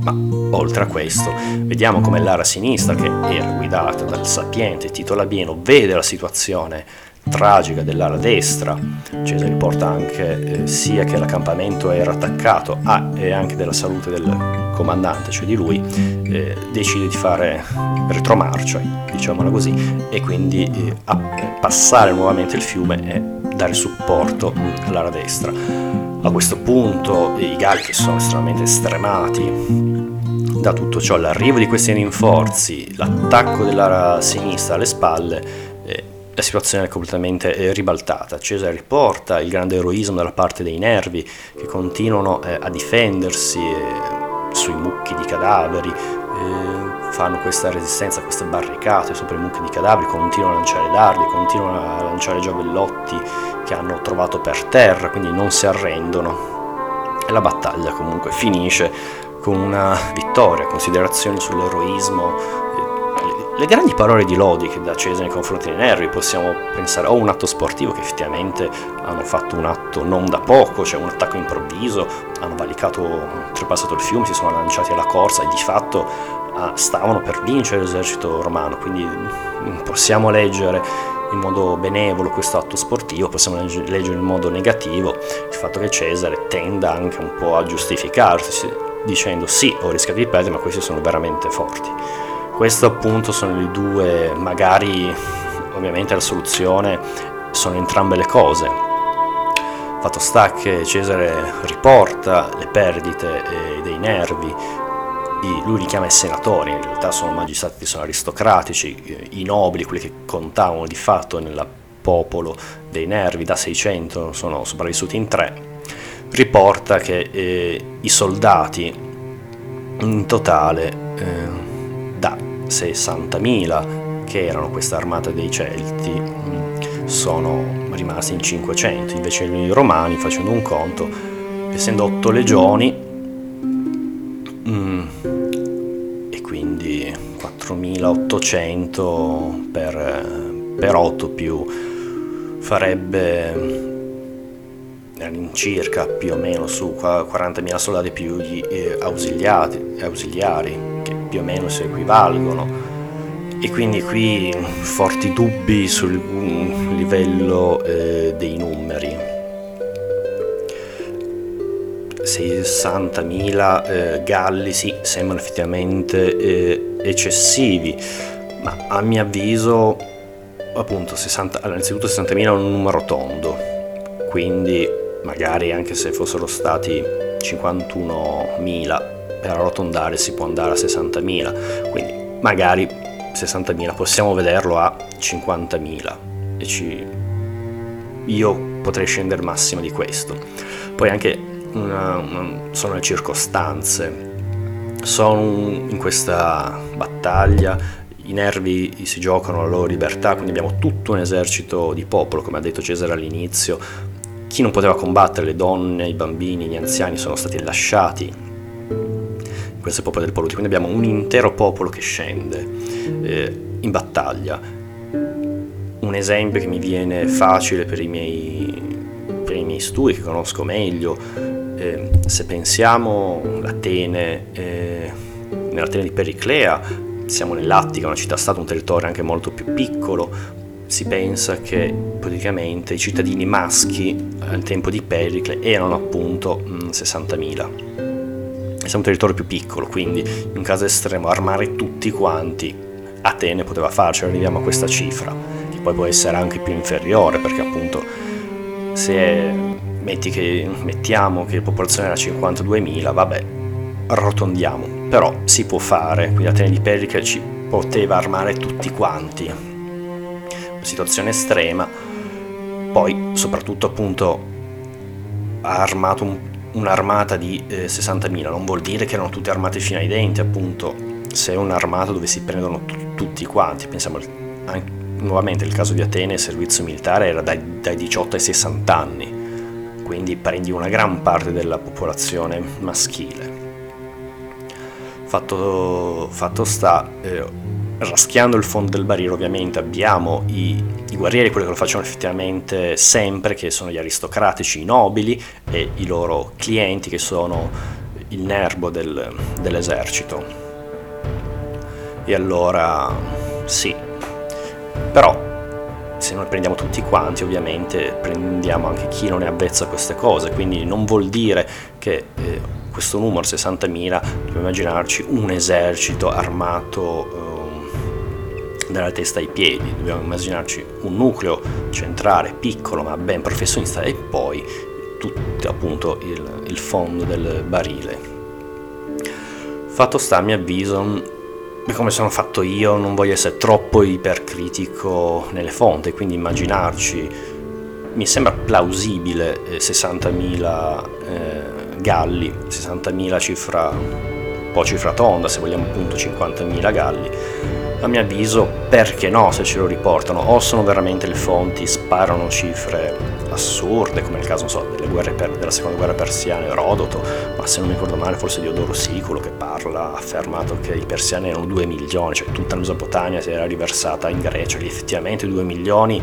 Ma oltre a questo, vediamo come l'area sinistra, che era guidata dal sapiente Tito Labieno, vede la situazione tragica dell'ala destra, Cesare riporta anche eh, sia che l'accampamento era attaccato a, e anche della salute del comandante, cioè di lui, eh, decide di fare retromarcia, diciamola così, e quindi eh, a, passare nuovamente il fiume e dare supporto all'ala destra. A questo punto i Galli sono estremamente stremati da tutto ciò, l'arrivo di questi rinforzi, l'attacco della sinistra alle spalle, la situazione è completamente eh, ribaltata. Cesare riporta il grande eroismo dalla parte dei nervi che continuano eh, a difendersi eh, sui mucchi di cadaveri, fanno questa resistenza, queste barricate sopra i mucchi di cadaveri, continuano a lanciare dardi, continuano a lanciare giavellotti che hanno trovato per terra, quindi non si arrendono. E la battaglia comunque finisce con una vittoria, considerazioni sull'eroismo, le grandi parole di lodi che da Cesare nei confronti dei nervi possiamo pensare o un atto sportivo che effettivamente hanno fatto un atto non da poco, cioè un attacco improvviso, hanno valicato, trepassato il fiume, si sono lanciati alla corsa e di fatto ah, stavano per vincere l'esercito romano, quindi mm, possiamo leggere in modo benevolo questo atto sportivo, possiamo leggere in modo negativo il fatto che Cesare tenda anche un po' a giustificarsi dicendo sì, ho rischiato di perdere, ma questi sono veramente forti. Questo appunto sono i due, magari ovviamente la soluzione sono entrambe le cose. Fatto sta che Cesare riporta le perdite eh, dei nervi, lui li chiama i senatori, in realtà sono magistrati, sono aristocratici, eh, i nobili, quelli che contavano di fatto nel popolo dei nervi, da 600 sono sopravvissuti in tre, riporta che eh, i soldati in totale eh, 60.000 che erano questa armata dei Celti mm, sono rimasti in 500 invece i romani facendo un conto essendo 8 legioni mm, e quindi 4.800 per, per 8 più farebbe all'incirca più o meno su 40.000 soldati più gli eh, ausiliari, che più o meno si equivalgono. E quindi qui forti dubbi sul livello eh, dei numeri. 60.000 eh, galli sì, sembrano effettivamente eh, eccessivi, ma a mio avviso appunto 60, allora, innanzitutto 60.000 è un numero tondo, quindi magari anche se fossero stati 51.000 per arrotondare si può andare a 60.000 quindi magari 60.000 possiamo vederlo a 50.000 e ci... io potrei scendere massimo di questo. Poi anche una, una, sono le circostanze sono in questa battaglia i nervi si giocano la loro libertà, quindi abbiamo tutto un esercito di popolo, come ha detto Cesare all'inizio, chi non poteva combattere, le donne, i bambini, gli anziani sono stati lasciati questo popolo del Poluti, quindi abbiamo un intero popolo che scende eh, in battaglia. Un esempio che mi viene facile per i miei, per i miei studi, che conosco meglio, eh, se pensiamo all'Atene, eh, nell'Atene di Periclea, siamo nell'Attica, una città-stato, un territorio anche molto più piccolo, si pensa che praticamente i cittadini maschi al tempo di Pericle erano appunto 60.000. È un territorio più piccolo, quindi in un caso estremo armare tutti quanti Atene poteva farci, arriviamo a questa cifra, che poi può essere anche più inferiore, perché appunto se metti che, mettiamo che la popolazione era 52.000, vabbè, arrotondiamo, però si può fare, quindi Atene di Pericle ci poteva armare tutti quanti, situazione estrema, poi soprattutto appunto ha armato un, un'armata di eh, 60.000, non vuol dire che erano tutte armate fino ai denti, appunto se è un'armata dove si prendono t- tutti quanti, pensiamo anche, nuovamente il caso di Atene, il servizio militare era dai, dai 18 ai 60 anni, quindi prendi una gran parte della popolazione maschile. Fatto, fatto sta, eh, raschiando il fondo del barile ovviamente abbiamo i, i, guerrieri, quelli che lo facciano effettivamente sempre, che sono gli aristocratici, i nobili e i loro clienti che sono il nervo del, dell'esercito. E allora sì, però se noi prendiamo tutti quanti ovviamente prendiamo anche chi non è avvezzo a queste cose, quindi non vuol dire che eh, questo numero 60.000 dobbiamo immaginarci un esercito armato eh, dalla testa ai piedi, dobbiamo immaginarci un nucleo centrale piccolo ma ben professionista e poi tutto appunto il, il fondo del barile. Fatto sta a mio avviso come sono fatto io, non voglio essere troppo ipercritico nelle fonti, quindi immaginarci, mi sembra plausibile eh, 60.000 eh, galli, 60.000 cifra, un po' cifra tonda, se vogliamo appunto 50.000 galli, a mio avviso perché no se ce lo riportano, o sono veramente le fonti, sparano cifre assurde, come nel caso so, per, della seconda guerra persiana, Erodoto, ma se non mi ricordo male forse Diodoro Siculo che parla, ha affermato che i persiani erano 2 milioni, cioè tutta la Mesopotamia si era riversata in Grecia, che effettivamente 2 milioni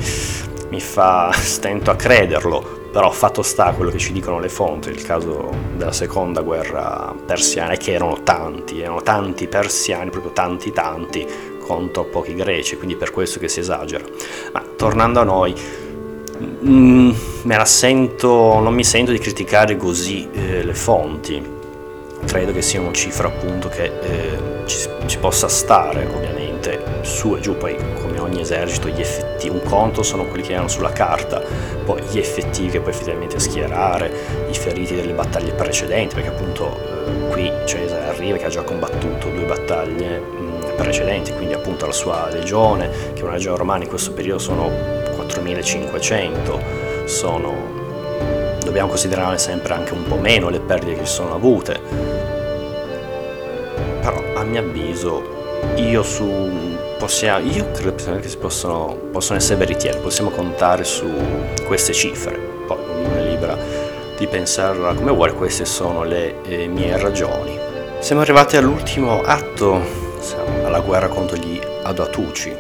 mi fa stento a crederlo, però fatto sta quello che ci dicono le fonti, il caso della seconda guerra persiana è che erano tanti, erano tanti persiani, proprio tanti tanti, contro pochi greci, quindi per questo che si esagera. Ma tornando a noi, mm, me la sento, non mi sento di criticare così eh, le fonti, credo che sia una cifra appunto che eh, ci, ci possa stare ovviamente su e giù, poi come ogni esercito gli effettivi, un conto sono quelli che erano sulla carta, poi gli effettivi che puoi effettivamente schierare, i feriti delle battaglie precedenti, perché appunto eh, qui Cesare arriva che ha già combattuto due battaglie mh, precedenti, quindi appunto la sua legione, che è una legione romana in questo periodo sono 4500, sono dobbiamo considerare sempre anche un po' meno le perdite che si sono avute. Però a mio avviso io su possiamo, io credo che si possono, possono essere veritieri, possiamo contare su queste cifre, poi ognuno è libera di pensarla come vuole, queste sono le eh, mie ragioni. Siamo arrivati all'ultimo atto, siamo alla guerra contro gli Adatuci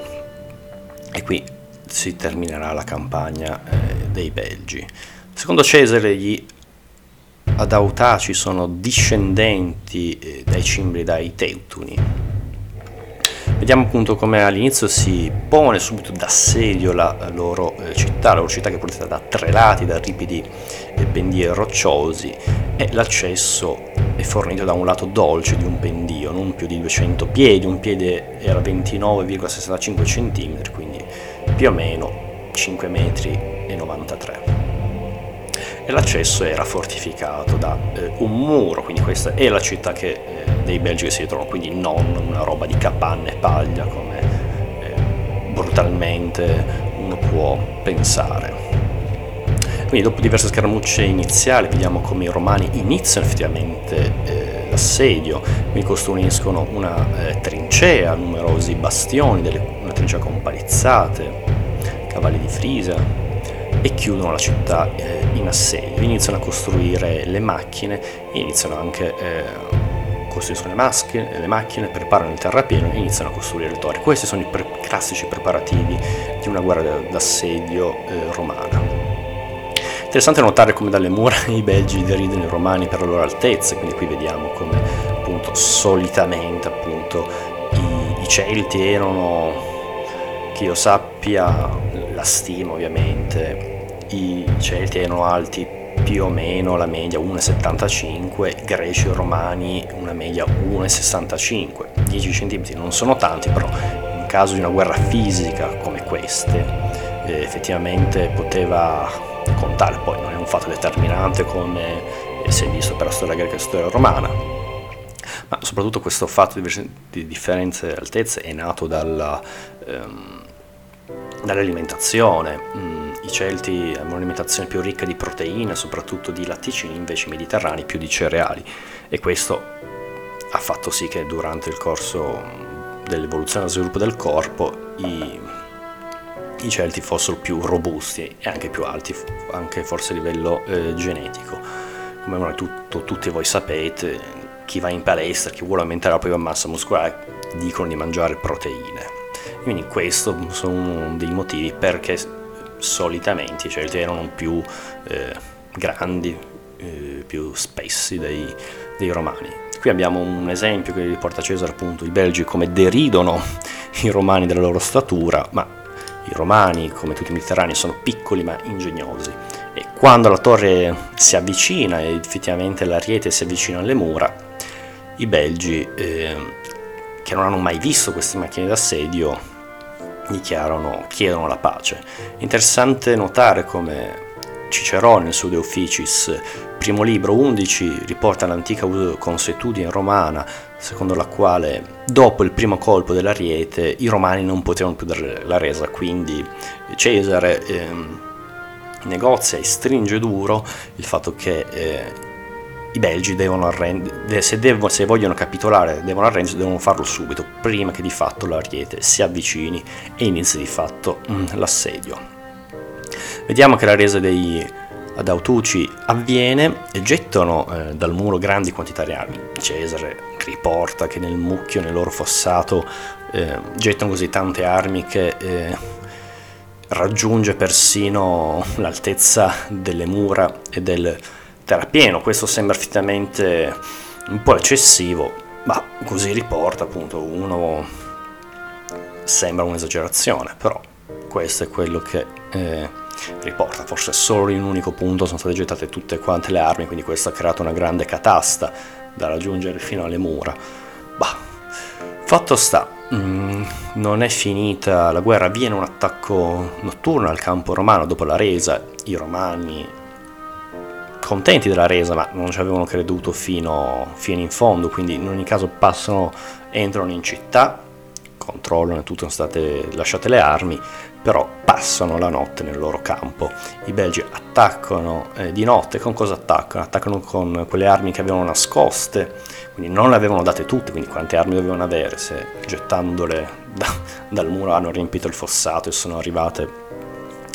e qui si terminerà la campagna eh, dei Belgi. Secondo Cesare gli Adautaci sono discendenti eh, dai cimbri dai Teutuni Vediamo appunto come all'inizio si pone subito d'assedio la loro eh, città, la loro città che è protettata da tre lati, da ripidi pendio rocciosi e l'accesso è fornito da un lato dolce di un pendio, non più di 200 piedi, un piede era 29,65 cm, quindi più o meno 5 metri e 93 e l'accesso era fortificato da eh, un muro, quindi questa è la città che, eh, dei belgi che si trovano, quindi non una roba di capanne e paglia come eh, brutalmente uno può pensare. Quindi dopo diverse scaramucce iniziali vediamo come i romani iniziano effettivamente eh, l'assedio, quindi costruiscono una eh, trincea, numerosi bastioni, delle, una trincea con palizzate, cavalli di frisa, e chiudono la città eh, in assedio, iniziano a costruire le macchine iniziano anche eh, costruiscono le, masche, le macchine, preparano il terrapieno e iniziano a costruire le torri. Questi sono i pre- classici preparativi di una guerra d'assedio eh, romana. Interessante notare come dalle mura i belgi deridono i romani per la loro altezza, quindi qui vediamo come appunto solitamente appunto i, i Celti erano, che io sappia, la stima ovviamente, i Celti erano alti più o meno la media 1,75, greci e romani una media 1,65, 10 cm non sono tanti, però in caso di una guerra fisica come queste eh, effettivamente poteva contare, poi non è un fatto determinante come si è visto per la storia greca e la storia romana, ma soprattutto questo fatto di, di differenze di altezze è nato dalla, ehm, dall'alimentazione. Mm i Celti hanno un'alimentazione più ricca di proteine, soprattutto di latticini, invece i mediterranei più di cereali e questo ha fatto sì che durante il corso dell'evoluzione e dello sviluppo del corpo i, i Celti fossero più robusti e anche più alti, anche forse a livello eh, genetico. Come tutto, tutti voi sapete, chi va in palestra, chi vuole aumentare la propria massa muscolare, dicono di mangiare proteine. Quindi questo sono dei motivi perché solitamente i Celti erano più eh, grandi, eh, più spessi dei, dei, Romani. Qui abbiamo un esempio che riporta Cesare appunto i Belgi come deridono i Romani della loro statura, ma I romani, come tutti i mediterranei, sono piccoli ma ingegnosi. E quando la torre si avvicina e effettivamente l'ariete si avvicina alle mura, i belgi, eh, che non hanno mai visto queste macchine d'assedio, dichiarano, chiedono la pace. Interessante notare come Cicerone nel suo De Officis, primo libro 11, riporta l'antica consuetudine romana secondo la quale dopo il primo colpo dell'ariete i romani non potevano più dare la resa, quindi Cesare ehm, negozia e stringe duro il fatto che eh, i belgi devono arrendere, se, devo, se, vogliono capitolare, devono arrendersi, devono farlo subito, prima che di fatto l'ariete si avvicini e inizi di fatto mm, l'assedio. Vediamo che la resa dei ad Autuci avviene e gettano eh, dal muro grandi quantità di armi. Cesare riporta che nel mucchio, nel loro fossato, eh, gettano così tante armi che eh, raggiunge persino l'altezza delle mura e del terrapieno. Questo sembra effettivamente un po' eccessivo, ma così riporta appunto uno sembra un'esagerazione, però questo è quello che eh, riporta, forse solo in un unico punto sono state gettate tutte quante le armi, quindi questo ha creato una grande catasta da raggiungere fino alle mura. Bah, fatto sta, mm, non è finita la guerra, avviene un attacco notturno al campo romano dopo la resa, i romani contenti della resa ma non ci avevano creduto fino, fino in fondo, quindi in ogni caso passano, entrano in città, controllano e tutte sono state lasciate le armi, però passano la notte nel loro campo. I belgi attaccano eh, di notte, con cosa attaccano? Attaccano con quelle armi che avevano nascoste, quindi non le avevano date tutte, quindi quante armi dovevano avere, se gettandole da, dal muro hanno riempito il fossato e sono arrivate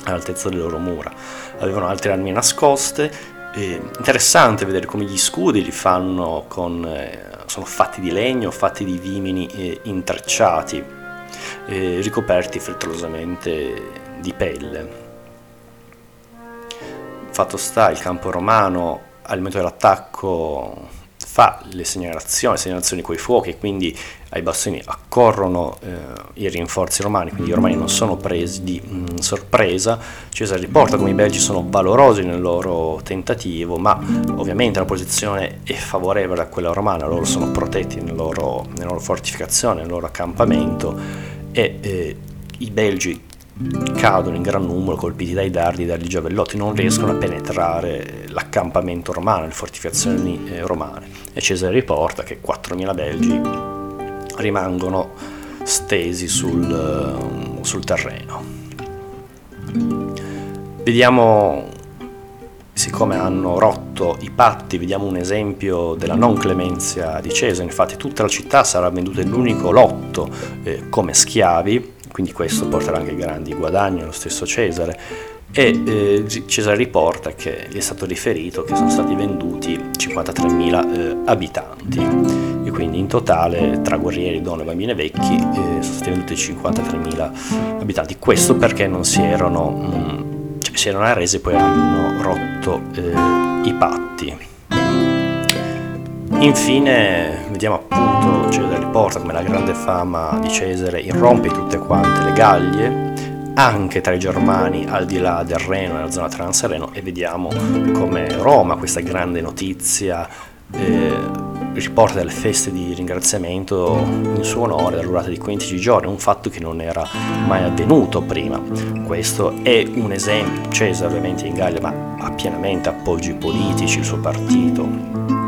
all'altezza delle loro mura. Avevano altre armi nascoste, eh, interessante vedere come gli scudi li fanno con... Eh, sono fatti di legno, fatti di vimini eh, intrecciati, eh, ricoperti frettolosamente di pelle. Fatto sta, il campo romano al momento dell'attacco fa le segnalazioni, segnalazioni coi fuochi quindi ai bastoni accorrono eh, i rinforzi romani, quindi i romani non sono presi di mh, mm, sorpresa. Cesare riporta come i belgi sono valorosi nel loro tentativo, ma ovviamente la posizione è favorevole a quella romana, loro sono protetti nel loro, nella loro fortificazione, nel loro accampamento e eh, i belgi cadono in gran numero colpiti dai dardi e dagli giavellotti, non riescono a penetrare l'accampamento romano, le fortificazioni eh, romane. E Cesare riporta che 4.000 belgi rimangono stesi sul, sul terreno. Vediamo, siccome hanno rotto i patti, vediamo un esempio della non clemenza di Cesare, infatti tutta la città sarà venduta in un unico lotto eh, come schiavi, quindi questo porterà anche grandi guadagni allo stesso Cesare. E eh, Cesare riporta che gli è stato riferito che sono stati venduti 53.000 eh, abitanti. E quindi in totale tra guerrieri, donne, bambini e vecchi eh, sono stati venduti 53.000 abitanti. Questo perché non si erano mh, mm, cioè, si erano arresi e poi hanno rotto eh, i patti Infine vediamo appunto Cesare riporta come la grande fama di Cesare irrompe tutte quante le Gallie, anche tra i germani al di là del Reno, nella zona Transreno, e vediamo come Roma, questa grande notizia, eh, riporta delle feste di ringraziamento in suo onore, dalla durata di 15 giorni, un fatto che non era mai avvenuto prima. Questo è un esempio, Cesare ovviamente in Gallia, ma ha pienamente appoggi politici, il suo partito,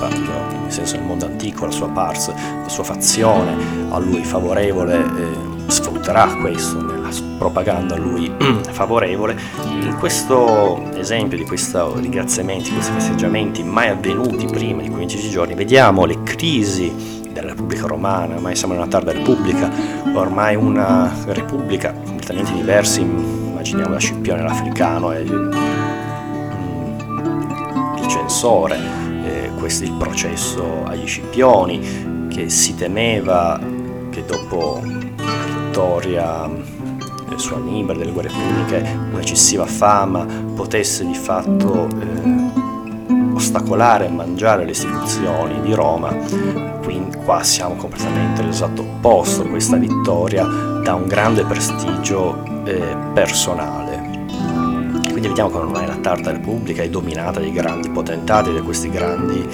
partito, nel senso nel mondo antico, la sua pars, la sua fazione a lui favorevole eh, sfrutterà questo nella propaganda a lui favorevole. In questo esempio di questi ringraziamenti, questi festeggiamenti mai avvenuti prima di 15 giorni, vediamo le crisi della Repubblica Romana, ormai siamo in una tarda Repubblica, ormai una Repubblica completamente diversa, immaginiamo la Scipione l'Africano e il, mm, il censore, questo il processo agli Scipioni, che si temeva che dopo la vittoria su Annibale delle guerre puniche un'eccessiva fama potesse di fatto eh, ostacolare e mangiare le istituzioni di Roma, quindi qua siamo completamente all'esatto opposto, questa vittoria dà un grande prestigio eh, personale. Quindi vediamo come ormai la Tarta Repubblica è dominata dai grandi potentati, da questi grandi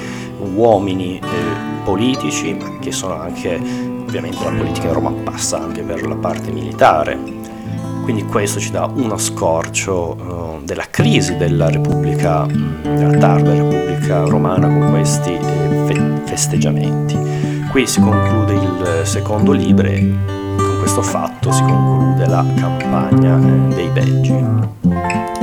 uomini eh, politici, ma che sono anche, ovviamente la politica in Roma passa anche per la parte militare. Quindi questo ci dà uno scorcio uh, della crisi della Repubblica, della tarda Repubblica Romana con questi eh, fe- festeggiamenti. Qui si conclude il secondo libro e con questo fatto si conclude la campagna eh, dei Belgi.